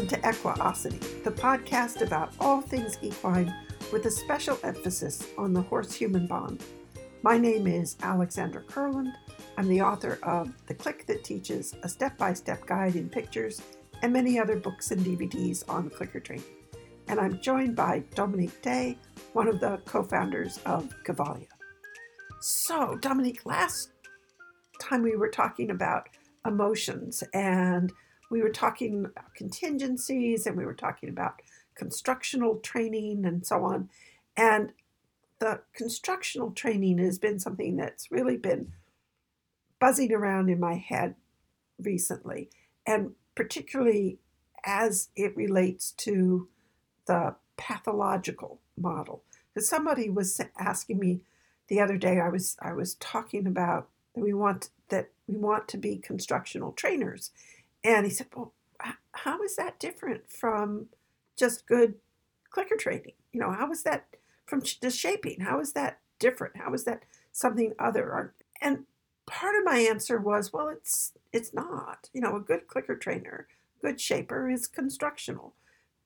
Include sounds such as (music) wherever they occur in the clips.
Welcome to Equiosity, the podcast about all things equine with a special emphasis on the horse human bond. My name is Alexandra Kurland. I'm the author of The Click That Teaches, a step by step guide in pictures, and many other books and DVDs on clicker training. And I'm joined by Dominique Day, one of the co founders of Cavalia. So, Dominique, last time we were talking about emotions and we were talking about contingencies and we were talking about constructional training and so on. And the constructional training has been something that's really been buzzing around in my head recently, and particularly as it relates to the pathological model. Because somebody was asking me the other day, I was I was talking about that we want that we want to be constructional trainers, and he said, "Well, how is that different from just good clicker training? You know, how is that from just shaping? How is that different? How is that something other?" And part of my answer was, "Well, it's it's not. You know, a good clicker trainer, good shaper is constructional.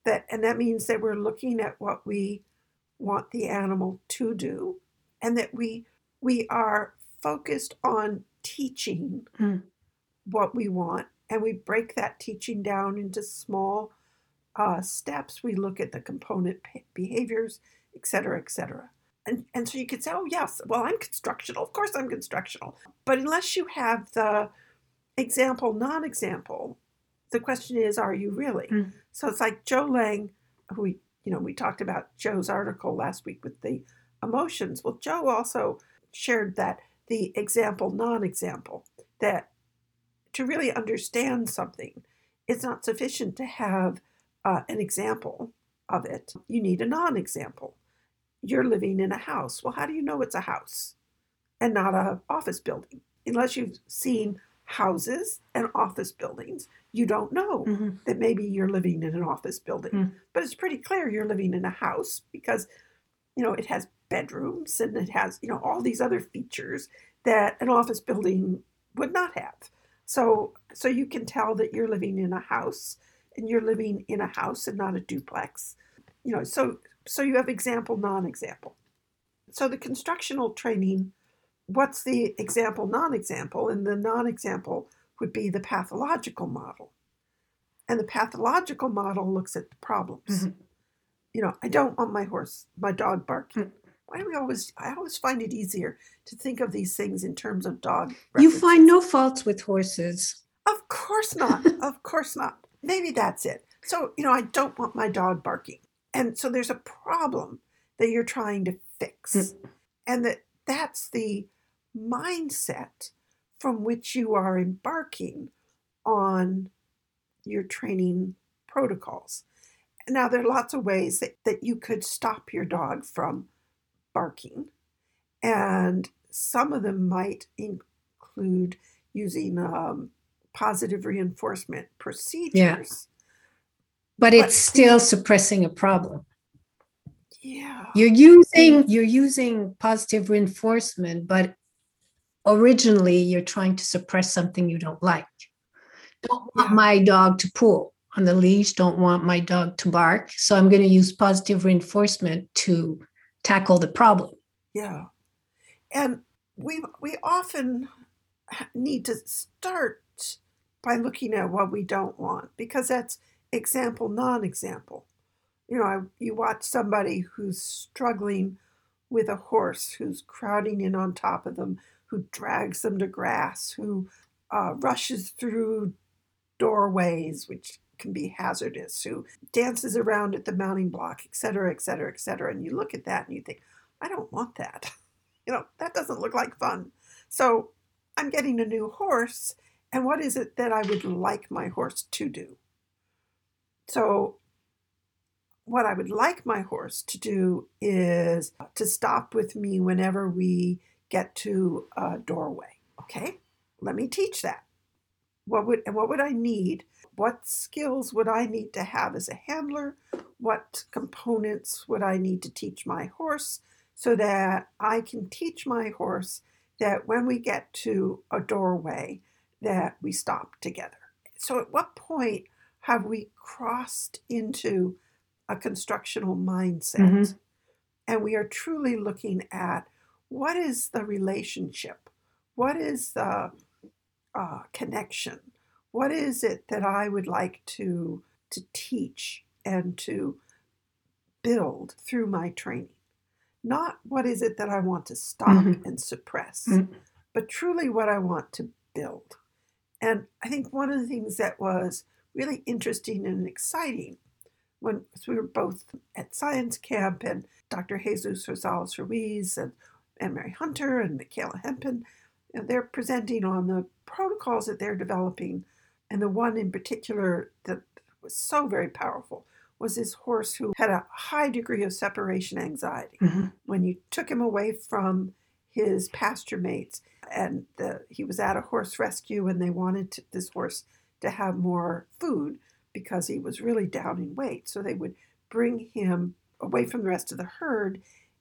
That and that means that we're looking at what we want the animal to do, and that we we are focused on teaching mm. what we want and we break that teaching down into small uh, steps. We look at the component behaviors, et cetera, et cetera. And, and so you could say, oh, yes, well, I'm constructional. Of course, I'm constructional. But unless you have the example, non example, the question is, are you really? Mm. So it's like Joe Layng, who we, you know, we talked about Joe's article last week with the emotions. Well, Joe also shared that the example, non example, that to really understand something, it's not sufficient to have uh, an example of it. You need a non example. You're living in a house. Well, how do you know it's a house and not an office building? Unless you've seen houses and office buildings, you don't know mm-hmm. that maybe you're living in an office building. Mm. But it's pretty clear you're living in a house because, you know, it has bedrooms and it has, you know, all these other features that an office building would not have. So so you can tell that you're living in a house and you're living in a house and not a duplex. You know, so so you have example, non-example. So the constructional training, what's the example, non-example? And the non-example would be the pathological model. And the pathological model looks at the problems. Mm-hmm. You know, I don't want my horse, my dog barking. Mm-hmm why do we always i always find it easier to think of these things in terms of dog references. you find no faults with horses. Of course not. (laughs) Of course not. Maybe that's it. So you know i don't want my dog barking. And so there's a problem that you're trying to fix. Mm. and that that's the mindset from which you are embarking on your training protocols. Now there are lots of ways that, that you could stop your dog from barking. And some of them might include using um, positive reinforcement procedures. Yeah. But, but it's still suppressing a problem. Yeah. You're using you're using positive reinforcement, but originally you're trying to suppress something you don't like. Don't want yeah. my dog to pull on the leash, don't want my dog to bark. So I'm going to use positive reinforcement to tackle the problem. Yeah. And we we often need to start by looking at what we don't want because that's example non-example. You know, I, you watch somebody who's struggling with a horse who's crowding in on top of them, who drags them to grass, who uh, rushes through doorways, which can be hazardous, who dances around at the mounting block, et cetera, et cetera, et cetera. And you look at that and you think, I don't want that. (laughs) You know, that doesn't look like fun. So I'm getting a new horse, and what is it that I would like my horse to do? So, what I would like my horse to do is to stop with me whenever we get to a doorway. Okay, let me teach that. What would and what would I need what skills would I need to have as a handler? What components would I need to teach my horse so that I can teach my horse that when we get to a doorway that we stop together. So at what point have we crossed into a constructional mindset Mhm. and we are truly looking at what is the relationship? What is the uh, connection? What is it that I would like to, to teach and to build through my training? Not what is it that I want to stop Mhm. and suppress, Mm. but truly what I want to build. And I think one of the things that was really interesting and exciting when we were both at science camp and Dr. Jesus Rosales Ruiz and, and Mary Hunter and Michaela Hempen, and they're presenting on the protocols that they're developing. And the one in particular that was so very powerful was this horse who had a high degree of separation anxiety. Mhm. when you took him away from his pasture mates and the, he was at a horse rescue and they wanted to, this horse to have more food because he was really down in weight. So they would bring him away from the rest of the herd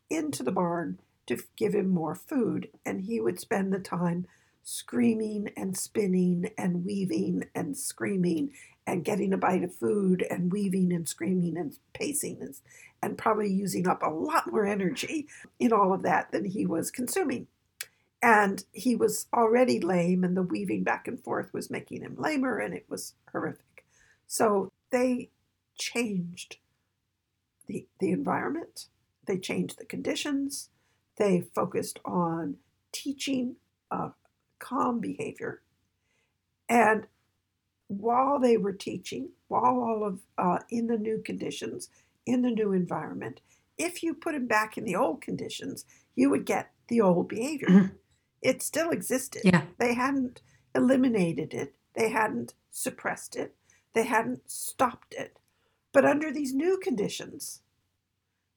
into the barn to give him more food. And he would spend the time screaming and spinning and weaving and screaming and getting a bite of food and weaving and screaming and pacing and, and probably using up a lot more energy in all of that than he was consuming. And he was already lame, and the weaving back and forth was making him lamer, and it was horrific. So they changed the, the environment, they changed the conditions, they focused on teaching uh, calm behavior. And while they were teaching, while all of uh, in the new conditions, in the new environment, if you put him back in the old conditions, you would get the old behavior. Mhm. It still existed. Yeah. They hadn't eliminated it, they hadn't suppressed it, they hadn't stopped it. But under these new conditions,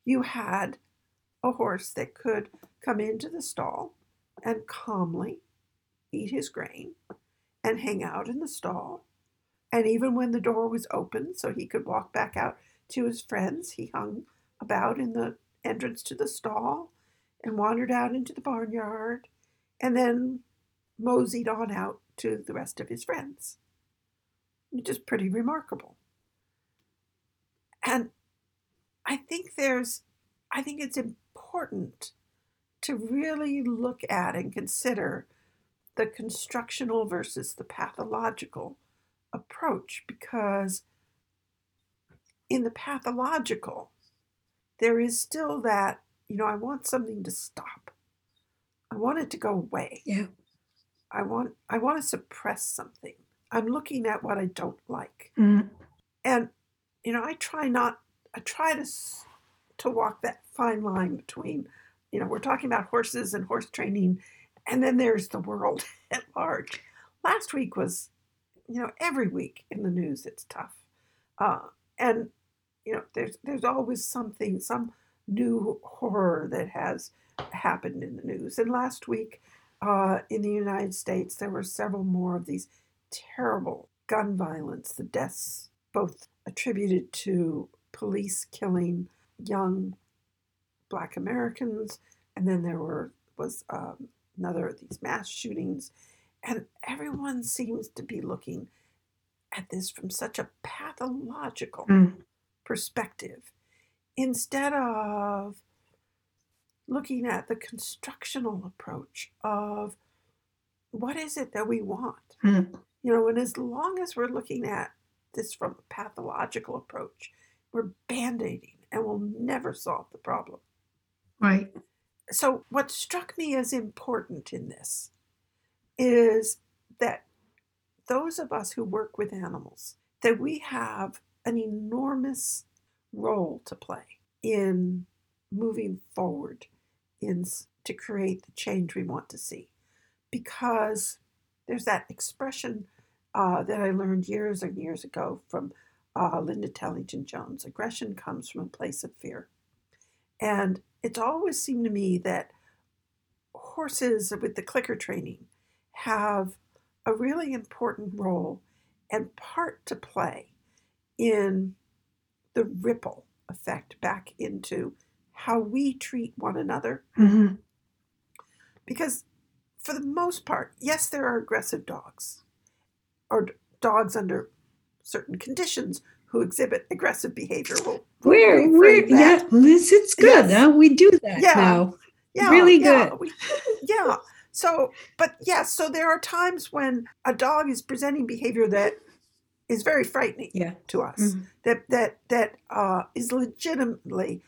you had a horse that could come into the stall and calmly eat his grain and hang out in the stall. And even when the door was open, so he could walk back out to his friends, he hung about in the entrance to the stall and wandered out into the barnyard and then moseyed on out to the rest of his friends. Which is pretty remarkable. And I think there's, I think it's important to really look at and consider the constructional versus the pathological approach because in the pathological, there is still that, you know, I want something to stop. I want it to go away. Yeah. I want I want to suppress something. I'm looking at what I don't like. Mm. And you know, I try not I try to to walk that fine line between, you know, we're talking about horses and horse training and then there's the world (laughs) at large. Last week was, you know, every week in the news it's tough. Uh, and you know, there's there's always something, some new horror that has happened in the news. And last week, uh, in the United States, there were several more of these terrible gun violence, the deaths both attributed to police killing young Black Americans, and then there were was um, another of these mass shootings, and everyone seems to be looking at this from such a pathological Mm. perspective instead of looking at the constructional approach of what is it that we want Mm. you know and as long as we're looking at this from a pathological approach we're band-aiding and we'll never solve the problem Right. So what struck me as important in this is that those of us who work with animals that we have an enormous role to play in moving forward in to create the change we want to see because there's that expression uh, that I learned years and years ago from uh, Linda Tellington Jones. Aggression comes from a place of fear. And it's always seemed to me that horses with the clicker training have a really important role and part to play in the ripple effect back into how we treat one another. hmm Because for the most part, yes, there are aggressive dogs or dogs under certain conditions who exhibit aggressive behavior will we're we're yeah Liz, it's good Yes. huh? we do that Yeah. now yeah, really yeah, good. we- yeah. So, but yeah, so there are times when a dog is presenting behavior that is very frightening yeah to us. Mhm. That that that uh, is legitimately,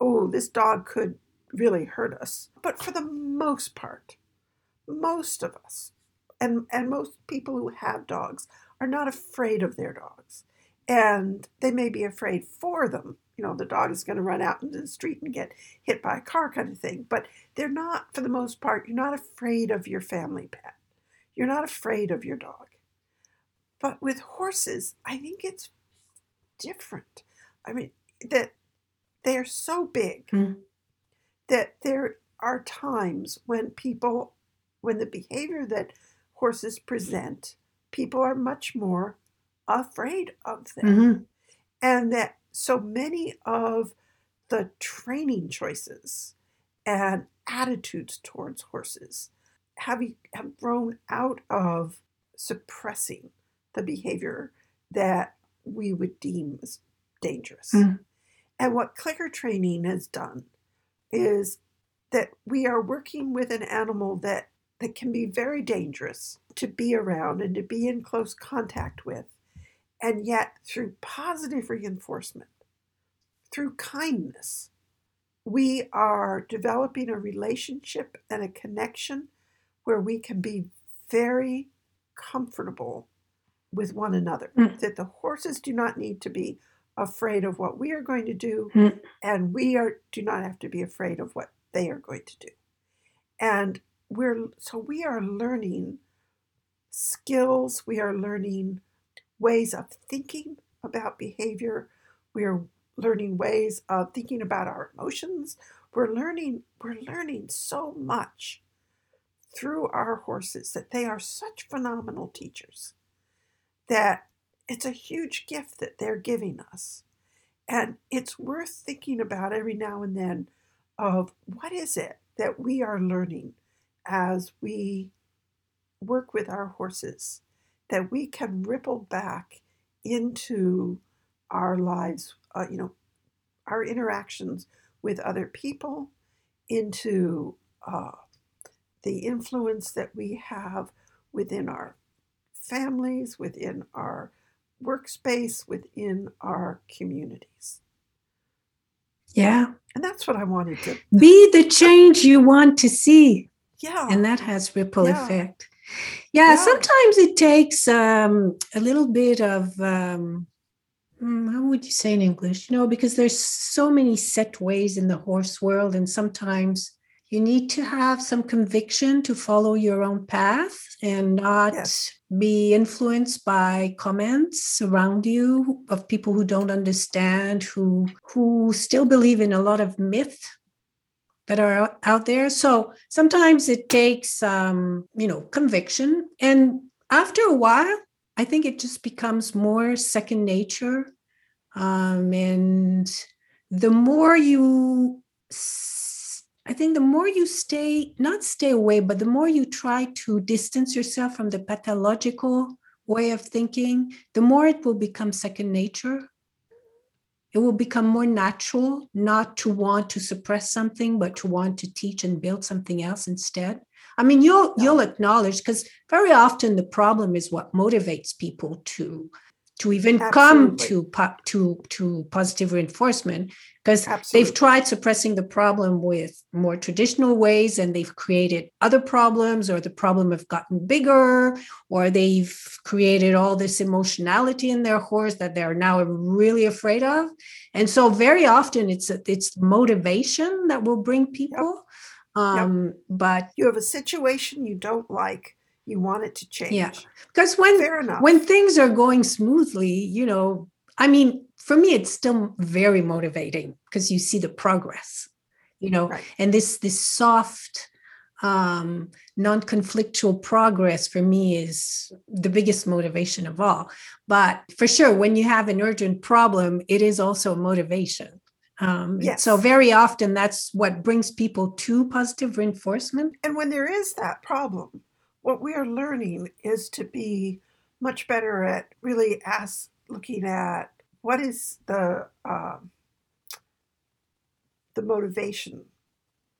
oh, this dog could really hurt us. But for the most part, most of us, and and most people who have dogs are not afraid of their dogs, and they may be afraid for them. You know, the dog is going to run out into the street and get hit by a car, kind of thing. But they're not, for the most part, you're not afraid of your family pet. You're not afraid of your dog. But with horses, I think it's different. I mean, that they're so big Mm. that there are times when people, when the behavior that horses present, people are much more afraid of them. Mhm. And that so many of the training choices and attitudes towards horses have, have grown out of suppressing the behavior that we would deem as dangerous. Mm. And what clicker training has done is that we are working with an animal that, that can be very dangerous to be around and to be in close contact with. And yet, through positive reinforcement, through kindness, we are developing a relationship and a connection where we can be very comfortable with one another. Mm. That the horses do not need to be afraid of what we are going to do, Mm. and we are do not have to be afraid of what they are going to do. And we're so we are learning skills, we are learning ways of thinking about behavior, we are learning ways of thinking about our emotions. We're learning we're learning so much through our horses that they are such phenomenal teachers that it's a huge gift that they're giving us. And it's worth thinking about every now and then of what is it that we are learning as we work with our horses that we can ripple back into our lives, uh, you know, our interactions with other people, into uh, the influence that we have within our families, within our workspace, within our communities. yeah And that's what I wanted to, be the change you want to see yeah. and that has ripple Yeah. effect yeah, Yeah. sometimes it takes um, a little bit of um, mm, how would you say in english you know because there's so many set ways in the horse world and sometimes you need to have some conviction to follow your own path and not Yes. be influenced by comments around you of people who don't understand who who still believe in a lot of myth that are out- there. So sometimes it takes, um, you know, conviction. And after a while, I think it just becomes more second nature. Um, and the more you, I think the more you stay, not stay away, but the more you try to distance yourself from the pathological way of thinking, the more it will become second nature it will become more natural not to want to suppress something but to want to teach and build something else instead. I mean you'll you'll acknowledge because very often the problem is what motivates people to to even come to to to positive reinforcement because they've tried suppressing the problem with more traditional ways and they've created other problems or the problem have gotten bigger or they've created all this emotionality in their horse that they're now really afraid of. And so very often it's it's motivation that will bring people um but you have a situation you don't like, you want it to change. Yeah. because when Fair enough. when things are going smoothly you know i mean for me it's still very motivating because you see the progress you know Right. and this this soft um non-conflictual progress for me is the biggest motivation of all but for sure when you have an urgent problem it is also a motivation um and so very often that's what brings people to positive reinforcement And when there is that problem, what we are learning is to be much better at really ask looking at what is the um, the motivation?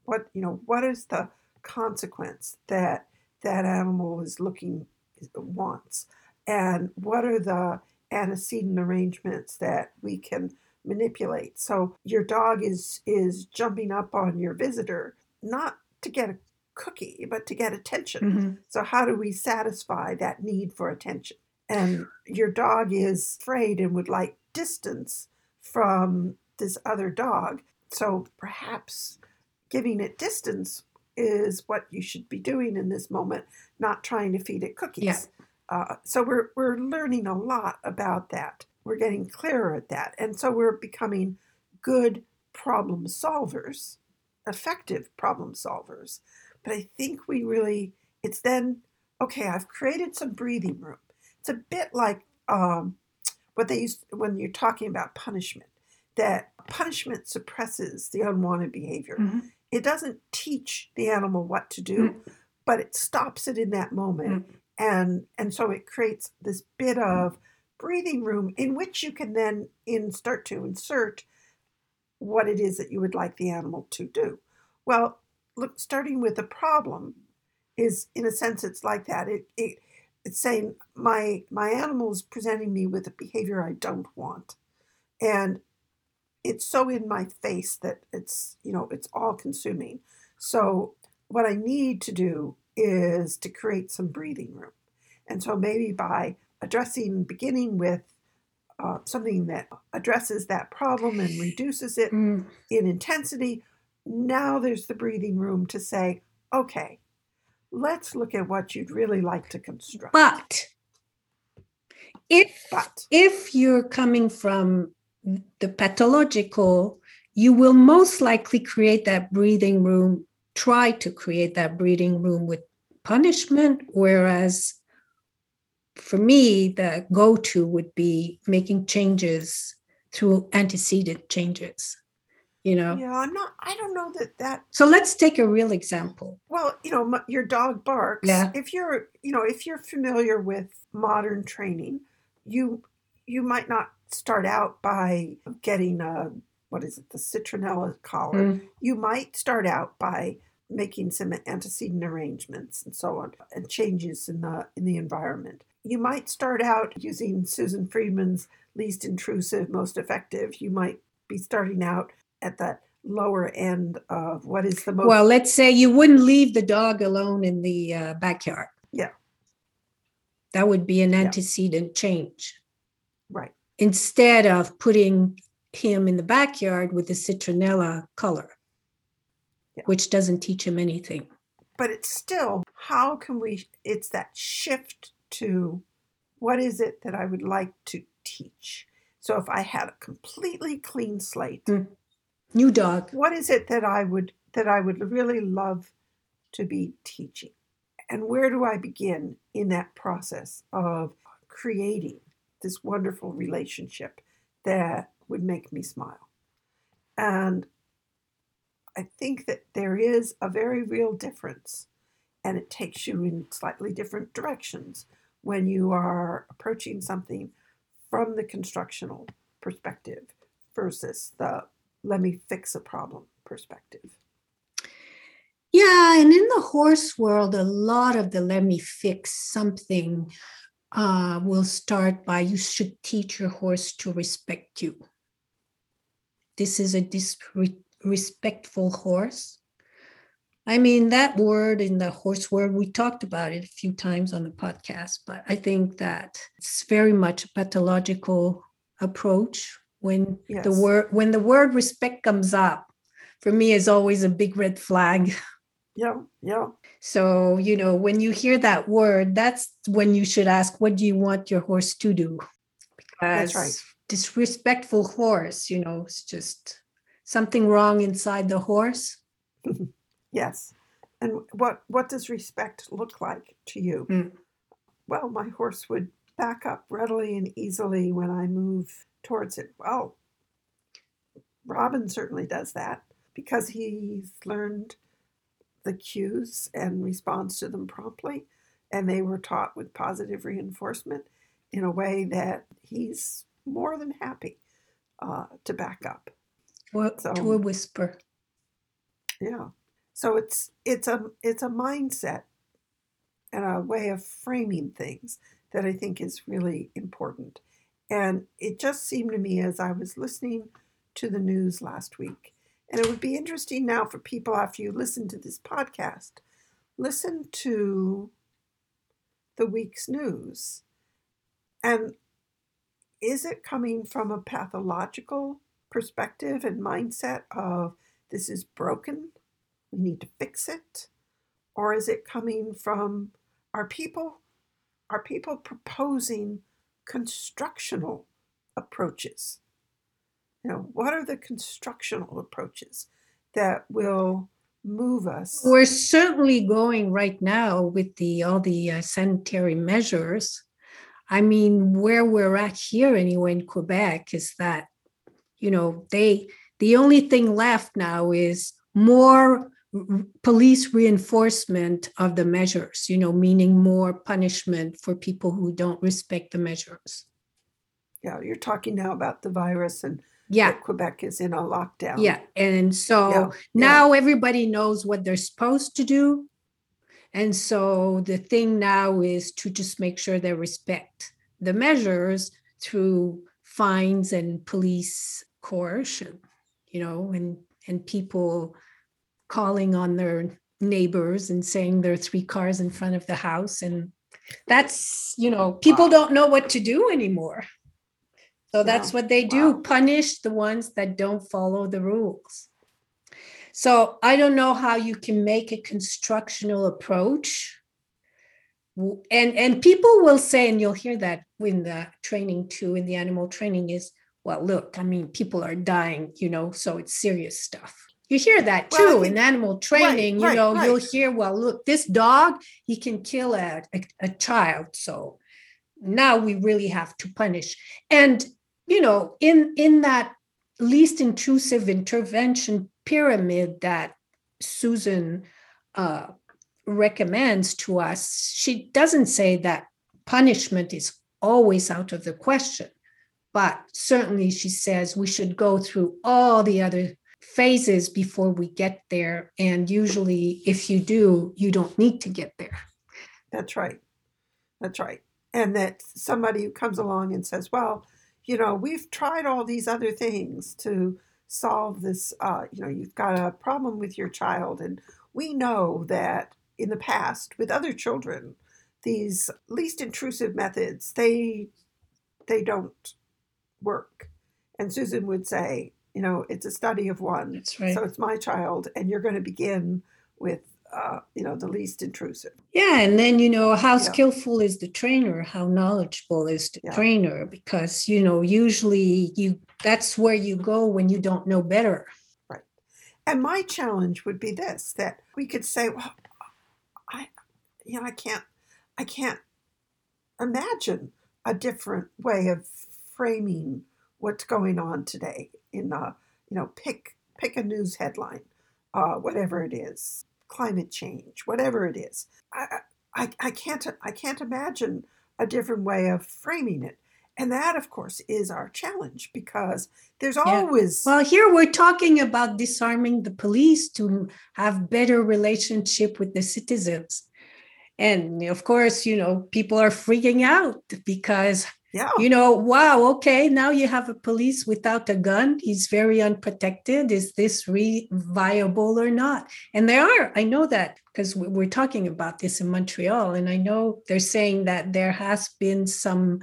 What you know what is the consequence that that animal is looking wants? And what are the antecedent arrangements that we can manipulate? So your dog is is jumping up on your visitor not to get a cookie but to get attention Mhm. so how do we satisfy that need for attention and your dog is afraid and would like distance from this other dog so perhaps giving it distance is what you should be doing in this moment, not trying to feed it cookies. Yeah. Uh, so we're we're learning a lot about that. We're getting clearer at that, and so we're becoming good problem solvers, effective problem solvers. But I think we really it's then okay. I've created some breathing room. It's a bit like um, what they used when you're talking about punishment. That punishment suppresses the unwanted behavior Mhm. it doesn't teach the animal what to do but it stops it in that moment and and so it creates this bit of breathing room in which you can then in start to insert what it is that you would like the animal to do well look starting with a problem is in a sense it's like that. It, it it's saying my my animal is presenting me with a behavior i don't want. And it's so in my face that it's you know it's all consuming. So what i need to do is to create some breathing room. And so maybe by addressing beginning with uh, something that addresses that problem and reduces it Mm. in intensity now there's the breathing room to say okay let's look at what you'd really like to construct But if but if you're coming from the pathological, you will most likely create that breathing room, try to create that breathing room with punishment. Whereas for me, the go to would be making changes through antecedent changes, you know? yeah i'm not i don't know that that So let's take a real example. Well, you know, m- your dog barks. Yeah. If you're, you know, if you're familiar with modern training, you you might not start out by getting a what is it, the citronella collar. Mm. You might start out by making some antecedent arrangements and so on, and changes in the in the environment. You might start out using Susan Friedman's least intrusive, most effective. You might be starting out at that lower end of what is the most Well, let's say you wouldn't leave the dog alone in the uh, backyard. Yeah. That would be an Yeah. antecedent change. right. instead of putting him in the backyard with the citronella color, Yeah. which doesn't teach him anything. but it's still how can we it's that shift to what is it that i would like to teach so if i had a completely clean slate Mm. New dog. what is it that i would that i would really love to be teaching and where do i begin in that process of creating this wonderful relationship that would make me smile and I think that there is a very real difference, and it takes you in slightly different directions when you are approaching something from the constructional perspective versus the let me fix a problem perspective. Yeah, and in the horse world, a lot of the let me fix something uh, will start by you should teach your horse to respect you. This is a disrespectful horse. I mean, that word in the horse world, we talked about it a few times on the podcast, but I think that it's very much a pathological approach when the word when the word respect comes up for me is always a big red flag (laughs) Yeah, yeah, so, you know, when you hear that word, that's when you should ask, what do you want your horse to do? Because That's right. disrespectful horse, you know, it's just something wrong inside the horse. (laughs) yes. And what what does respect look like to you? Mm. Well, my horse would back up readily and easily when I move towards it. Well, Robin certainly does that because he's learned the cues and responds to them promptly, and they were taught with positive reinforcement. in a way that he's more than happy uh, to back up. Well, So- to a whisper. Yeah. So it's it's a it's a mindset and a way of framing things that I think is really important. And it just seemed to me as I was listening to the news last week, and it would be interesting now for people after you listen to this podcast, listen to the week's news. And is it coming from a pathological perspective and mindset of this is broken, we need to fix it? Or is it coming from are people are people proposing constructional approaches? You know, what are the constructional approaches that will move us? We're certainly going right now with the all the uh, sanitary measures. I mean, where we're at here anyway in Quebec is that, you know, they the only thing left now is more police reinforcement of the measures, you know, meaning more punishment for people who don't respect the measures. yeah, you're talking now about the virus and Yeah, Quebec is in a lockdown. yeah. And so Yeah, yeah. now everybody knows what they're supposed to do. And so the thing now is to just make sure they respect the measures through fines and police coercion, you know, and and people calling on their neighbors and saying there are three cars in front of the house. And that's, you know, people Wow. don't know what to do anymore. So that's what they do Wow. punish the ones that don't follow the rules. So I don't know how you can make a constructional approach. And and people will say, and you'll hear that in the training too, in the animal training is, well, look, I mean, people are dying, you know, so it's serious stuff. You hear that Well, too think- in animal training, you right, know, you'll hear, well, look, this dog, he can kill a, a, a child. So now we really have to punish. And, you know, in in that least intrusive intervention pyramid that Susan uh, recommends to us, she doesn't say that punishment is always out of the question, but certainly she says we should go through all the other phases before we get there. And usually, if you do, you don't need to get there. That's right. That's right. And that somebody who comes along and says, well, you know, we've tried all these other things to solve this. Uh, you know, you've got a problem with your child. And we know that in the past with other children, these least intrusive methods, they, they don't work. And Susan would say, you know, it's a study of one. That's right. So it's my child, and you're going to begin with, uh, you know, the least intrusive. Yeah, and then you know how Yeah. skillful is the trainer, how knowledgeable is the Yeah. trainer, because you know usually you that's where you go when you don't know better. Right and my challenge would be this: that we could say, "Well, I, you know, I can't, I can't imagine a different way of framing what's going on today." In uh, you know, pick pick a news headline, uh, whatever it is, climate change, whatever it is. I, I, I can't, I can't imagine a different way of framing it. And that, of course, is our challenge because there's always Well, here we're talking about disarming the police to have better relationship with the citizens. And of course, you know, people are freaking out because yeah, you know, wow, okay, now you have a police without a gun. He's very unprotected. Is this re viable or not? And there are. I know that because we're talking about this in Montreal, and I know they're saying that there has been some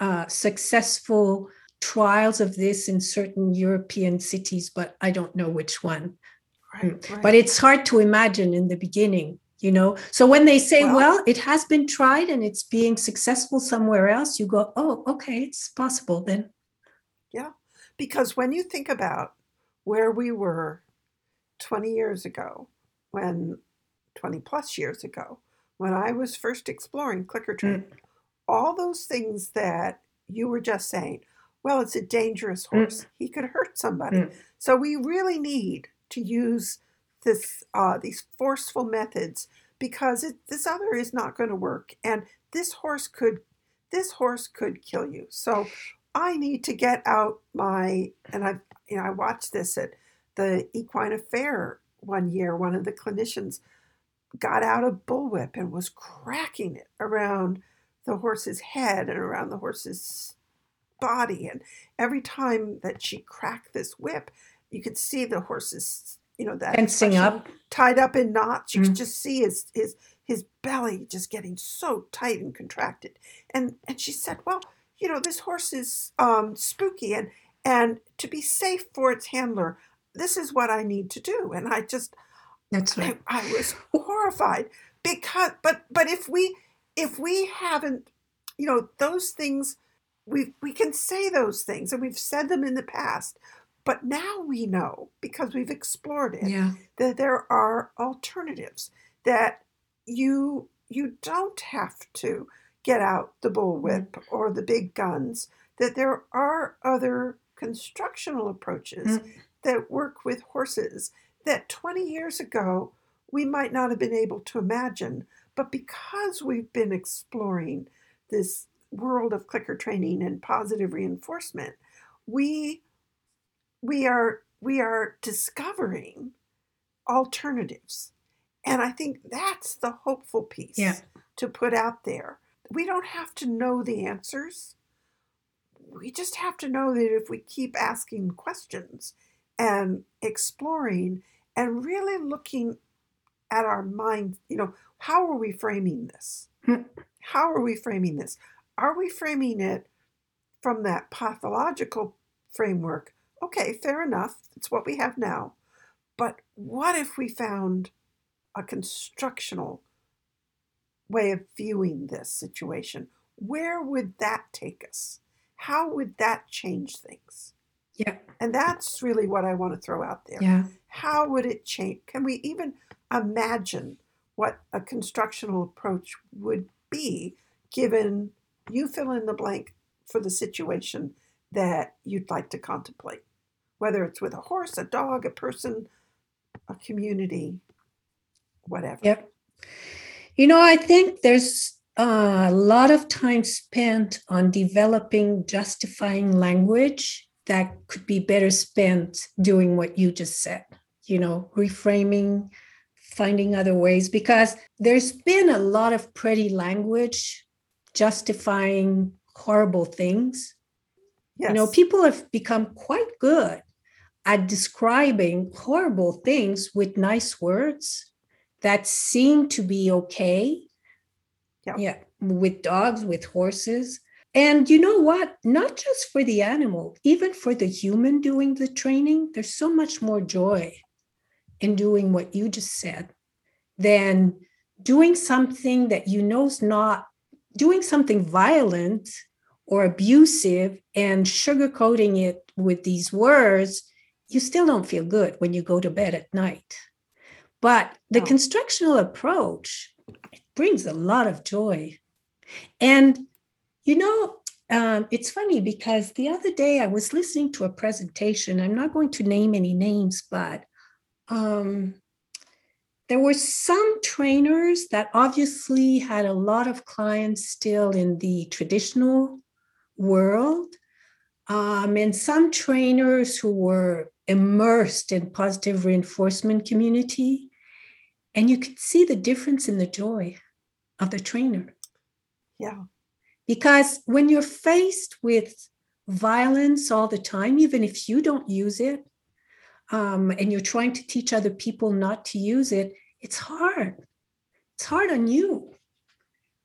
uh, successful trials of this in certain European cities, but I don't know which one. right, right. But it's hard to imagine in the beginning, you know. So when they say, Well- well, it has been tried and it's being successful somewhere else, you go, oh, okay, it's possible then. Yeah. Because when you think about where we were 20 years ago, when 20 plus years ago, when I was first exploring clicker training, all those things that you were just saying, well, it's a dangerous horse. He could hurt somebody. Mm. So we really need to use this uh, these forceful methods because it, this other is not going to work. And this horse could this horse could kill you. So I need to get out my and I you know I watched this at the Equine Affaire one year. One of the clinicians got out a bullwhip and was cracking it around the horse's head and around the horse's body. And every time that she cracked this whip, you could see the horse's, you know, that expression up. tied up in knots. You Mm. could just see his his his belly just getting so tight and contracted. And and she said, well, you know, this horse is um, spooky, and and to be safe for its handler, this is what I need to do. And I just That's I, right. I was horrified because but but if we if we haven't you know those things we we can say those things and we've said them in the past but now we know because we've explored it Yeah. that there are alternatives that you you don't have to get out the mm. bullwhip or the big guns that there are other constructional approaches mm. that work with horses that 20 years ago we might not have been able to imagine. But because we've been exploring this world of clicker training and positive reinforcement we we are we are discovering alternatives. And i think that's the hopeful piece Yeah. to put out there. We don't have to know the answers. We just have to know that if we keep asking questions and exploring and really looking at our mind you know how are we framing this? Hmm. how are we framing this? Are we framing it from that pathological framework okay fair enough it's what we have now but what if we found a constructional way of viewing this situation where would that take us how would that change things Yeah. and that's really what I want to throw out there. Yeah. How would it change? Can we even imagine what a constructional approach would be given you fill in the blank for the situation that you'd like to contemplate? Whether it's with a horse, a dog, a person, a community, whatever. Yep. You know, I think there's a lot of time spent on developing justifying language that could be better spent doing what you just said, you know, reframing, finding other ways, because there's been a lot of pretty language justifying horrible things. Yes. You know, people have become quite good at describing horrible things with nice words that seem to be okay. Yeah. Yeah. With dogs, with horses. And you know what? Not just for the animal, even for the human doing the training, there's so much more joy in doing what you just said than doing something that you know is not doing something violent or abusive and sugarcoating it with these words, you still don't feel good when you go to bed at night. But the No. constructional approach it brings a lot of joy. And you know, um, it's funny because the other day I was listening to a presentation. I'm not going to name any names, but um, there were some trainers that obviously had a lot of clients still in the traditional world, um, and some trainers who were immersed in positive reinforcement community. And you could see the difference in the joy of the trainer. Yeah. Because when you're faced with violence all the time, even if you don't use it, um, and you're trying to teach other people not to use it, it's hard. It's hard on you.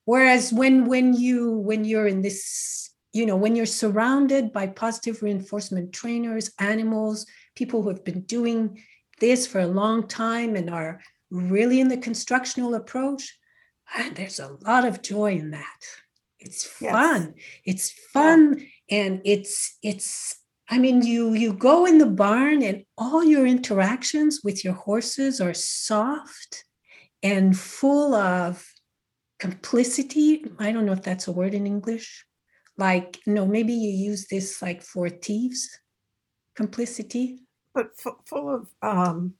Whereas when when you when you're in this, you know, when you're surrounded by positive reinforcement trainers, animals, people who have been doing this for a long time and are really in the constructional approach, ah, there's a lot of joy in that. It's Yes. fun. It's fun and it's it's I mean you you go in the barn and all your interactions with your horses are soft and full of complicity. I don't know if that's a word in English. Like no, maybe you use this like for thieves. Complicity. But f- full of um,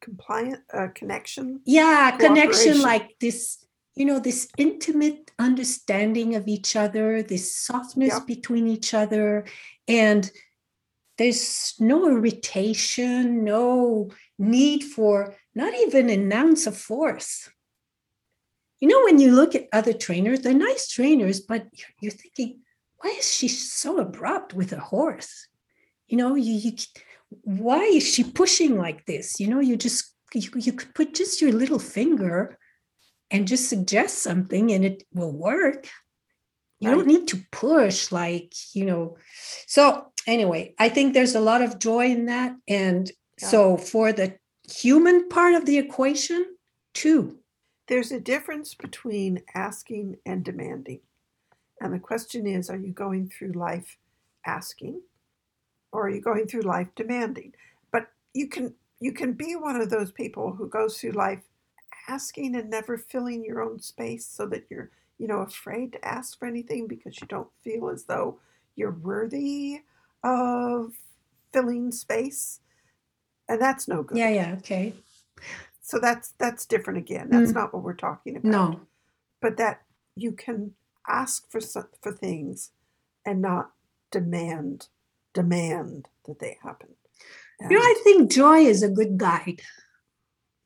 compliant uh, connection. Yeah, connection like this you know, this intimate understanding of each other, this softness Yep. between each other, and there's no irritation, no need for not even an ounce of force. You know, when you look at other trainers, they're nice trainers, but you're, you're thinking, why is she so abrupt with a horse? You know, you, you why is she pushing like this? You know, you just you, you could put just your little finger and just suggest something and it will work. You Right. don't need to push like, you know. So anyway, I think there's a lot of joy in that. And Yeah. so for the human part of the equation, too. There's a difference between asking and demanding. And the question is are you going through life asking or are you going through life demanding? But you can you can be one of those people who goes through life asking and never filling your own space so that you're, you know, afraid to ask for anything because you don't feel as though you're worthy of filling space. And that's no good. Yeah, yeah, okay. So that's that's different again. That's Mm. not what we're talking about No. but that you can ask for for things and not demand demand that they happen. You know, I think joy is a good guide.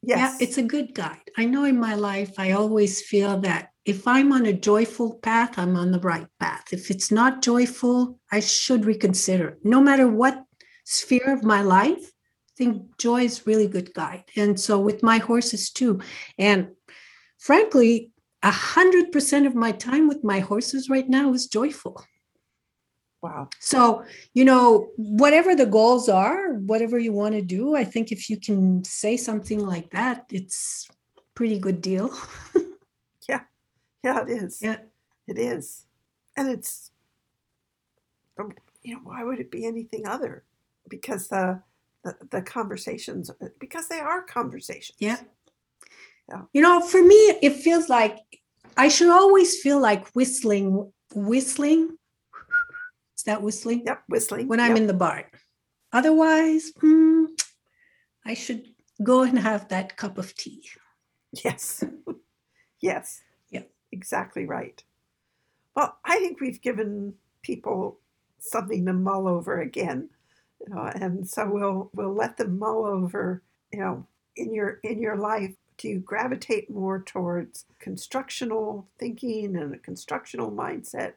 yes, Yeah, it's a good guide. I know in my life, I always feel that if I'm on a joyful path, I'm on the right path. If it's not joyful, I should reconsider. No matter what sphere of my life, I think joy is really good guide. And so with my horses too. And frankly, a hundred percent of my time with my horses right now is joyful. Wow. So, you know, whatever the goals are, whatever you want to do, I think if you can say something like that, it's pretty good deal. (laughs) Yeah, Yeah, it is. Yeah. It is, and it's um, you know why would it be anything other? Because the the, the conversations because they are conversations. Yeah. Yeah. You know, for me, it feels like I should always feel like whistling, whistling. That whistling? Yep. Whistling When I'm yep. in the barn. Otherwise, hmm, I should go and have that cup of tea. Yes. (laughs) yes. Yeah. Exactly right. Well, I think we've given people something to mull over again. You know, and so we'll we'll let them mull over, you know, in your in your life, do you gravitate more towards constructional thinking and a constructional mindset?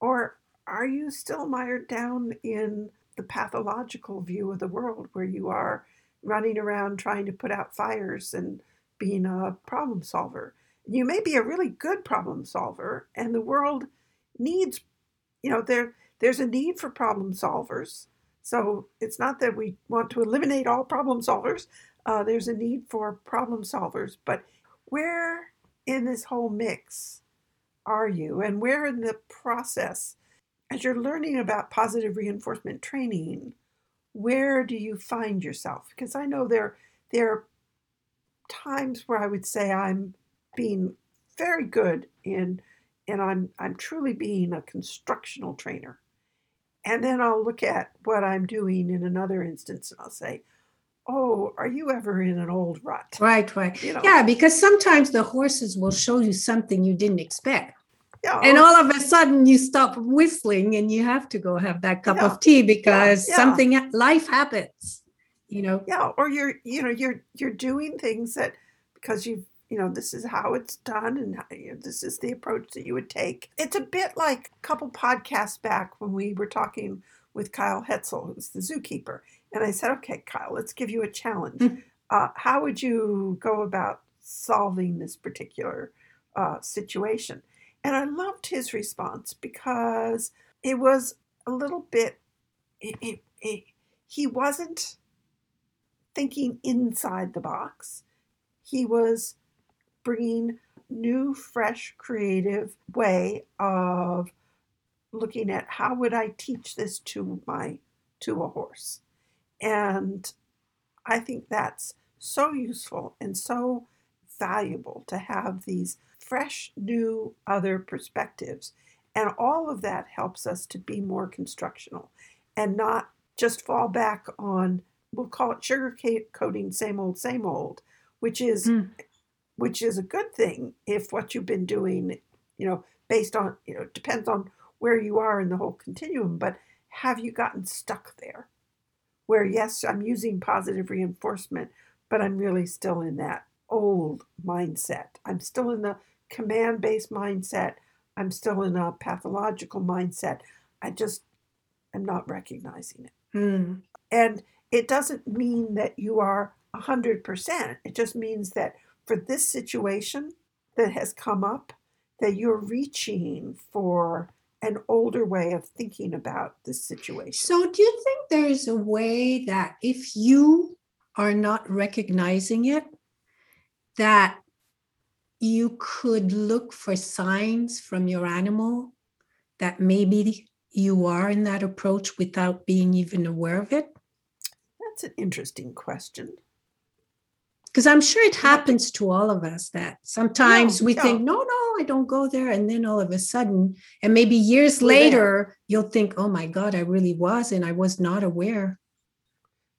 Or are you still mired down in the pathological view of the world where you are running around trying to put out fires and being a problem solver. You may be a really good problem solver, and the world needs, you know, there there's a need for problem solvers. So it's not that we want to eliminate all problem solvers. Uh, there's a need for problem solvers, but where in this whole mix are you, and where in the process, as you're learning about positive reinforcement training, where do you find yourself? Because I know there there are times where I would say I'm being very good in and I'm I'm truly being a constructional trainer. And then I'll look at what I'm doing in another instance and I'll say, Oh, are you ever in an old rut? Right, right. You know. Yeah, because sometimes the horses will show you something you didn't expect. Yeah. And all of a sudden you stop whistling and you have to go have that cup Yeah, of tea because yeah. something life happens, you know. yeah, or you're you know, you're you're doing things that because you you know this is how it's done and how, you know, this is the approach that you would take. It's a bit like a couple podcasts back when we were talking with Kyle Hetzel, who's the zookeeper, and I said, "Okay, Kyle, let's give you a challenge. Mm. Uh, how would you go about solving this particular uh, situation?" And I loved his response because it was a little bit. It, it, it, he wasn't thinking inside the box. He was bringing new, fresh, creative way of looking at how would I teach this to my to a horse. And I think that's so useful and so valuable to have these fresh, new, other perspectives. And all of that helps us to be more constructional and not just fall back on, we'll call it sugar coating, same old, same old, which is Mm. which is a good thing if what you've been doing, you know, based on, you know, depends on where you are in the whole continuum, but have you gotten stuck there? Where, yes, I'm using positive reinforcement, but I'm really still in that old mindset. I'm still in the command based mindset. I'm still in a pathological mindset. I just am not recognizing it. Mm. And it doesn't mean that you are 100%. It just means that for this situation that has come up, that you're reaching for an older way of thinking about the situation. So, do you think there's a way that if you are not recognizing it, that you could look for signs from your animal that maybe you are in that approach without being even aware of it? That's an interesting question. Because I'm sure it happens to all of us that sometimes Yeah, we yeah. think, no, no, I don't go there. And then all of a sudden, and maybe years We're there. later, you'll think, oh my God, I really was, and I was not aware.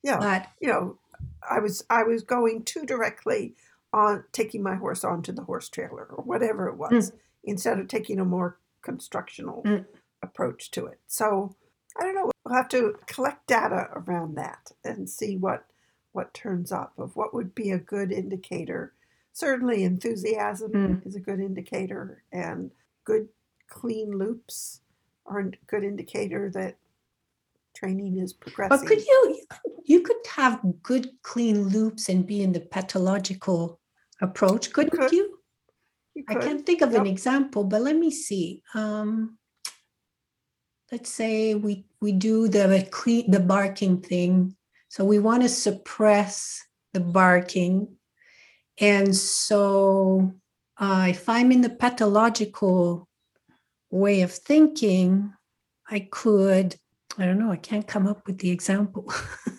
Yeah. But you know, I was I was going too directly on taking my horse onto the horse trailer or whatever it was, instead of taking a more constructional Mm. approach to it. So I don't know. We'll have to collect data around that and see what what turns up of what would be a good indicator. Certainly, enthusiasm Mm. is a good indicator, and good clean loops are a good indicator that training is progressing. But could you you you could have good clean loops and be in the pathological approach, couldn't could. you? You I can't think of an example, but let me see. Um, let's say we we do the the barking thing. So we want to suppress the barking, and so uh, if I'm in the pathological way of thinking, I could. I don't know. I can't come up with the example. (laughs)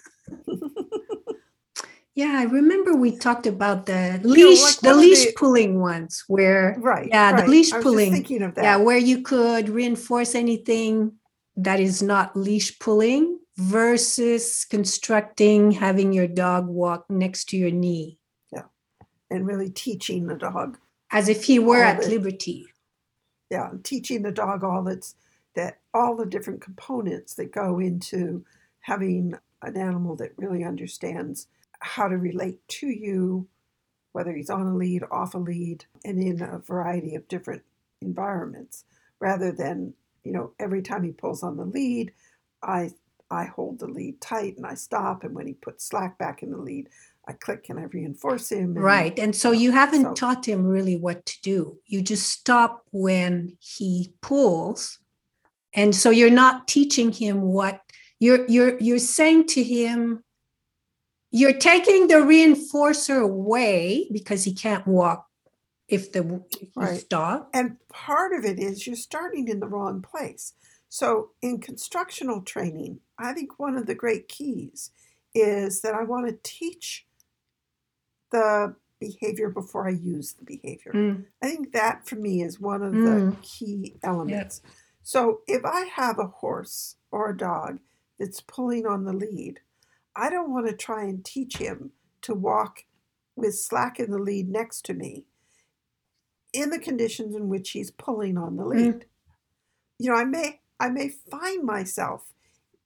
Yeah, I remember we talked about the leash, like the leash the- pulling ones where, Right. Yeah, the leash pulling. Thinking of that. yeah, where you could reinforce anything that is not leash pulling versus constructing having your dog walk next to your knee Yeah, and really teaching the dog. as if he were at the- liberty. Yeah, teaching the dog all its that all the different components that go into having an animal that really understands how to relate to you, whether he's on a lead, off a lead, and in a variety of different environments, rather than, you know, every time he pulls on the lead, I I hold the lead tight and I stop, and when he puts slack back in the lead, I click and I reinforce him. and- Right. And so you haven't So- taught him really what to do. You just stop when he pulls. And so you're not teaching him what you're you're you're saying to him you're taking the reinforcer away because he can't walk if the if you Right. stop. And part of it is you're starting in the wrong place. So, in constructional training, I think one of the great keys is that I want to teach the behavior before I use the behavior. Mm, I think that for me is one of the Mm. key elements. So, if I have a horse or a dog that's pulling on the lead, I don't want to try and teach him to walk with slack in the lead next to me in the conditions in which he's pulling on the mm. lead. You know, I may I may find myself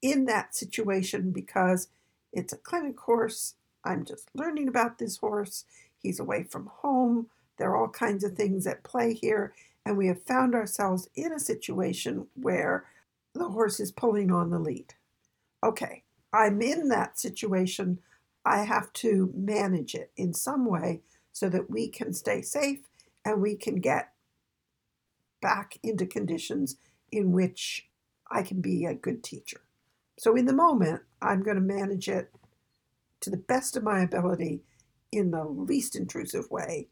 in that situation because it's a clinic horse. I'm just learning about this horse. He's away from home. There are all kinds of things at play here. And we have found ourselves in a situation where the horse is pulling on the lead. Okay, I'm in that situation. I have to manage it in some way so that we can stay safe and we can get back into conditions in which I can be a good teacher. So, in the moment, I'm going to manage it to the best of my ability in the least intrusive way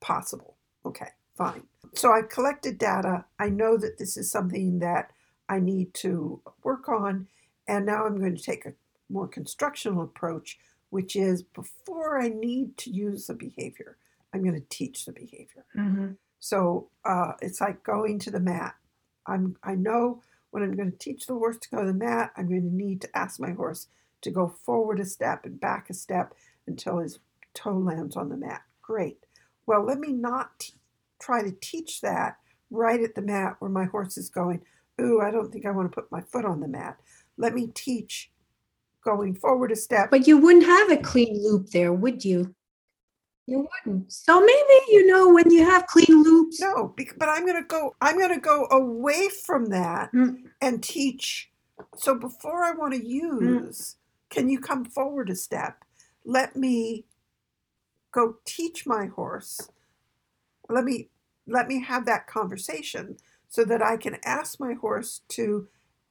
possible. Okay, fine. So, I've collected data. I know that this is something that I need to work on. And now I'm going to take a more constructional approach, which is before I need to use the behavior, I'm going to teach the behavior. mhm. So uh, it's like going to the mat. I'm I know when I'm going to teach the horse to go to the mat, I'm going to need to ask my horse to go forward a step and back a step until his toe lands on the mat. Great. well, let me not t- try to teach that right at the mat where my horse is going, ooh, I don't think I want to put my foot on the mat. Let me teach going forward a step. But you wouldn't have a clean loop there, would you? You wouldn't. So maybe, you know, when you have clean loops. No, but I'm going to go I'm going to go away from that Mm. and teach. So before I want to use, can you come forward a step? Let me go teach my horse. Let me let me have that conversation so that I can ask my horse to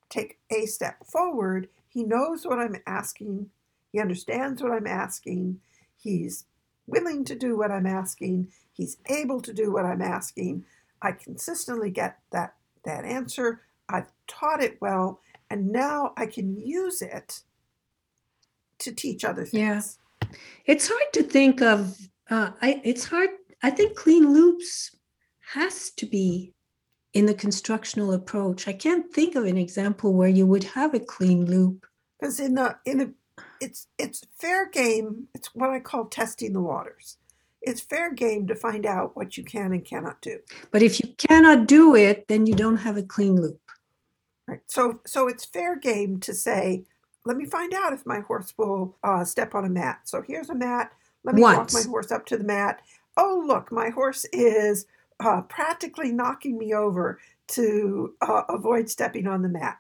take a step forward. He knows what I'm asking. He understands what I'm asking. He's willing to do what I'm asking. He's able to do what I'm asking. I consistently get that that answer. I've taught it well, and now I can use it to teach other things. Yeah. It's hard to think of. Uh, I. It's hard. I think clean loops has to be in the constructional approach. I can't think of an example where you would have a clean loop. because in the in the it's it's fair game it's what i call testing the waters it's fair game to find out what you can and cannot do But if you cannot do it, then you don't have a clean loop. right so so it's fair game to say let me find out if my horse will uh, step on a mat so here's a mat let me walk my horse up to the mat oh look my horse is uh, practically knocking me over to uh, avoid stepping on the mat.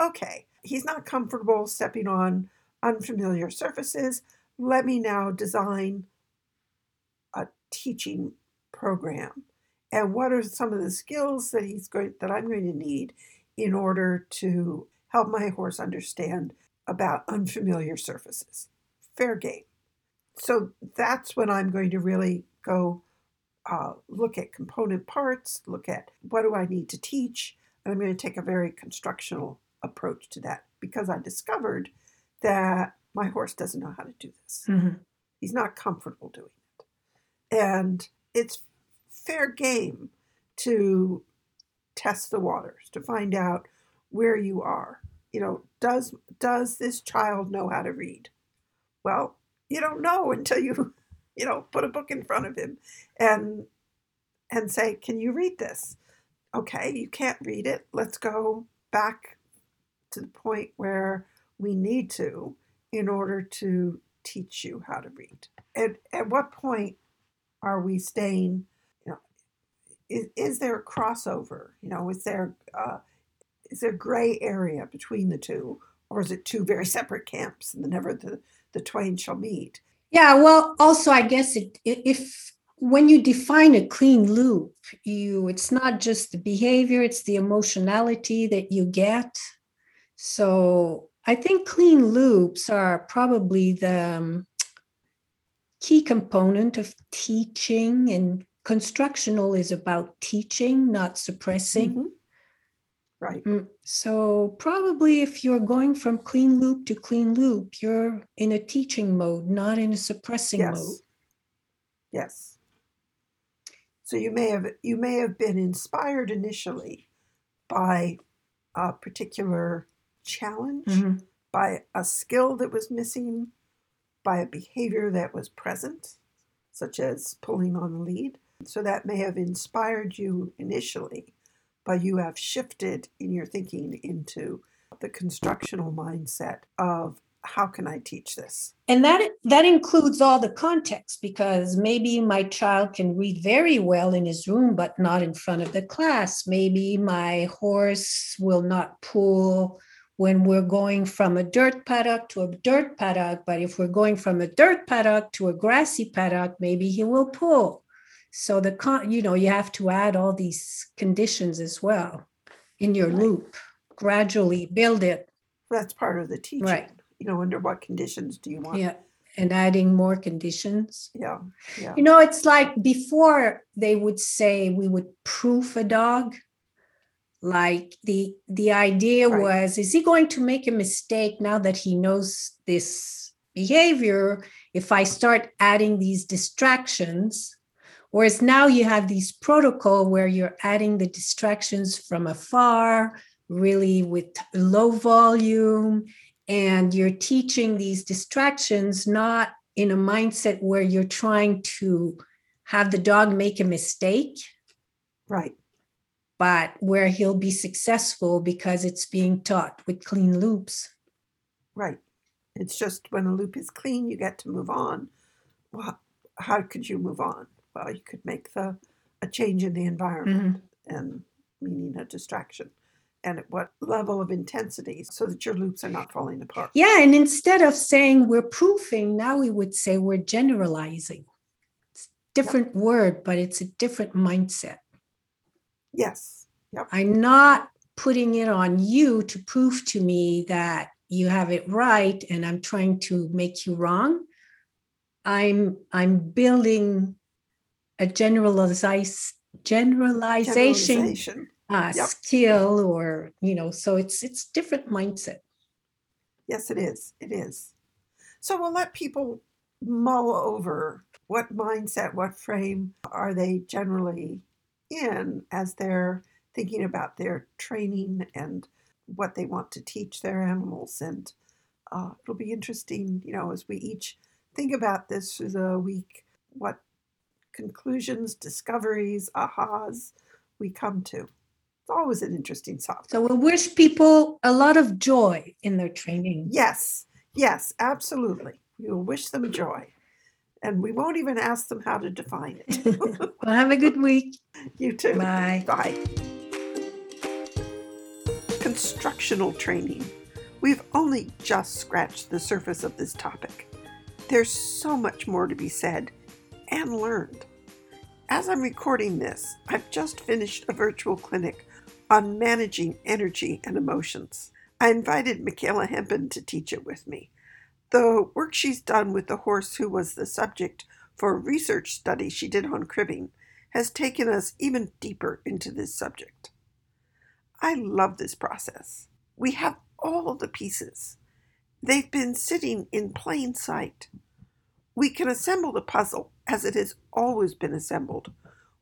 Okay he's not comfortable stepping on unfamiliar surfaces. Let me now design a teaching program. And what are some of the skills that he's going that i'm going to need in order to help my horse understand about unfamiliar surfaces? Fair game. So that's when i'm going to really go uh, look at component parts look at what do i need to teach and i'm going to take a very constructional approach to that because i discovered that my horse doesn't know how to do this Mhm. he's not comfortable doing it. And it's fair game to test the waters to find out where you are. You know, does does this child know how to read? Well, you don't know until you, you know, put a book in front of him and and say, "Can you read this?" Okay, you can't read it. Let's go back to the point where we need to in order to teach you how to read. At, at what point are we staying, you know, is, is there a crossover? You know, is there, uh, is there gray area between the two? Or is it two very separate camps and the never the, the twain shall meet? Yeah, well, also I guess it if when you define a clean loop, you it's not just the behavior, it's the emotionality that you get. So I think clean loops are probably the um, key component of teaching and constructional is about teaching, not suppressing. Mhm. Right. Mm, So probably if you're going from clean loop to clean loop, you're in a teaching mode, not in a suppressing mode. Yes. Yes. So you may have you may have been inspired initially by a particular challenge, Mhm. by a skill that was missing, by a behavior that was present, such as pulling on the lead. So that may have inspired you initially, but you have shifted in your thinking into the constructional mindset of how can I teach this? And that that includes all the context because maybe my child can read very well in his room, but not in front of the class. Maybe my horse will not pull when we're going from a dirt paddock to a dirt paddock, but if we're going from a dirt paddock to a grassy paddock, maybe he will pull. So the con, you know, you have to add all these conditions as well in your Right. loop. Gradually build it, That's part of the teaching. Right. You know, under what conditions do you want? yeah, and adding more conditions. Yeah. Yeah. You know, it's like before they would say we would proof a dog. Like the the idea Right. was, is he going to make a mistake now that he knows this behavior? If I start adding these distractions, whereas now you have these protocol where you're adding the distractions from afar, really with low volume, and you're teaching these distractions not in a mindset where you're trying to have the dog make a mistake, Right. but where he'll be successful because it's being taught with clean loops. Right. It's just when a loop is clean, you get to move on. Well, how could you move on? Well, you could make the a change in the environment mm-hmm. and meaning a distraction. And at what level of intensity so that your loops are not falling apart. Yeah, and instead of saying we're proofing, now we would say we're generalizing. It's a different word, but it's a different mindset. Yes. Yep. I'm not putting it on you to prove to me that you have it right and I'm trying to make you wrong. I'm I'm building a generalize, generalization Generalization. uh, Yep. skill or you know so it's it's different mindset Yes, it is. It is. So we'll let people mull over what mindset, what frame are they generally in as they're thinking about their training and what they want to teach their animals. And uh, it'll be interesting, you know, as we each think about this through the week, what conclusions, discoveries, ahas we come to. It's always an interesting topic. so we wish people a lot of joy in their training Yes, yes, absolutely. You'll wish them joy. And we won't even ask them how to define it. (laughs) well have a good week (laughs) you too. bye Bye. Constructional training. We've only just scratched the surface of this topic. There's so much more to be said and learned. As I'm recording this, I've just finished a virtual clinic on managing energy and emotions. I invited Michaela Hempen to teach it with me. The work she's done with the horse who was the subject for a research study she did on cribbing has taken us even deeper into this subject. I love this process. We have all the pieces. They've been sitting in plain sight. We can assemble the puzzle as it has always been assembled,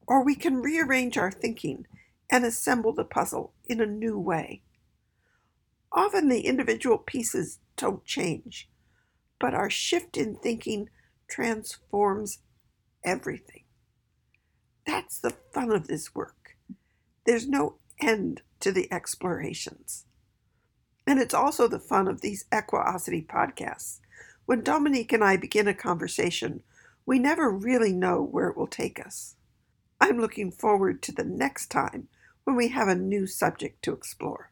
or we can rearrange our thinking and assemble the puzzle in a new way. Often the individual pieces don't change, but our shift in thinking transforms everything. That's the fun of this work. There's no end to the explorations. And it's also the fun of these Equiosity podcasts. When Dominique and I begin a conversation, we never really know where it will take us. I'm looking forward to the next time when we have a new subject to explore.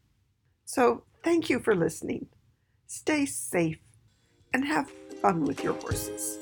So, thank you for listening. Stay safe and have fun with your horses.